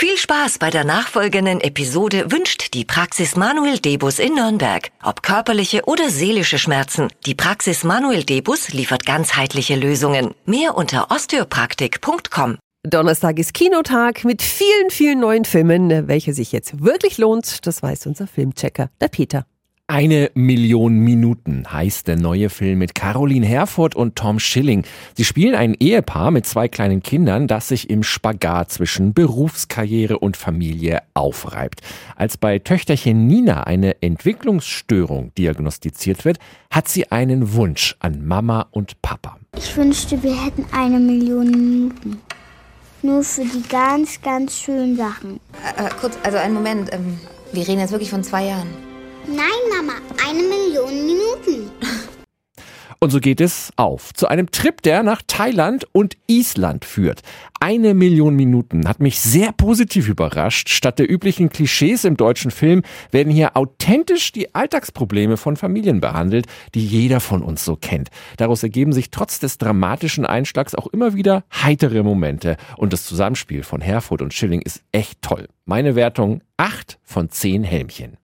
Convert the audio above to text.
Viel Spaß bei der nachfolgenden Episode wünscht die Praxis Manuel Debus in Nürnberg. Ob körperliche oder seelische Schmerzen, die Praxis Manuel Debus liefert ganzheitliche Lösungen. Mehr unter osteopraktik.com. Donnerstag ist Kinotag mit vielen, vielen neuen Filmen. Welche sich jetzt wirklich lohnt, das weiß unser Filmchecker, der Peter. Eine Million Minuten heißt der neue Film mit Caroline Herford und Tom Schilling. Sie spielen ein Ehepaar mit zwei kleinen Kindern, das sich im Spagat zwischen Berufskarriere und Familie aufreibt. Als bei Töchterchen Nina eine Entwicklungsstörung diagnostiziert wird, hat sie einen Wunsch an Mama und Papa. Ich wünschte, wir hätten eine Million Minuten. Nur für die ganz, ganz schönen Sachen. Äh, äh, kurz, also einen Moment. Ähm, wir reden jetzt wirklich von zwei Jahren. Nein, Mama, eine Million Minuten. Und so geht es auf. Zu einem Trip, der nach Thailand und Island führt. Eine Million Minuten hat mich sehr positiv überrascht. Statt der üblichen Klischees im deutschen Film werden hier authentisch die Alltagsprobleme von Familien behandelt, die jeder von uns so kennt. Daraus ergeben sich trotz des dramatischen Einschlags auch immer wieder heitere Momente. Und das Zusammenspiel von Herford und Schilling ist echt toll. Meine Wertung 8 von 10 Helmchen.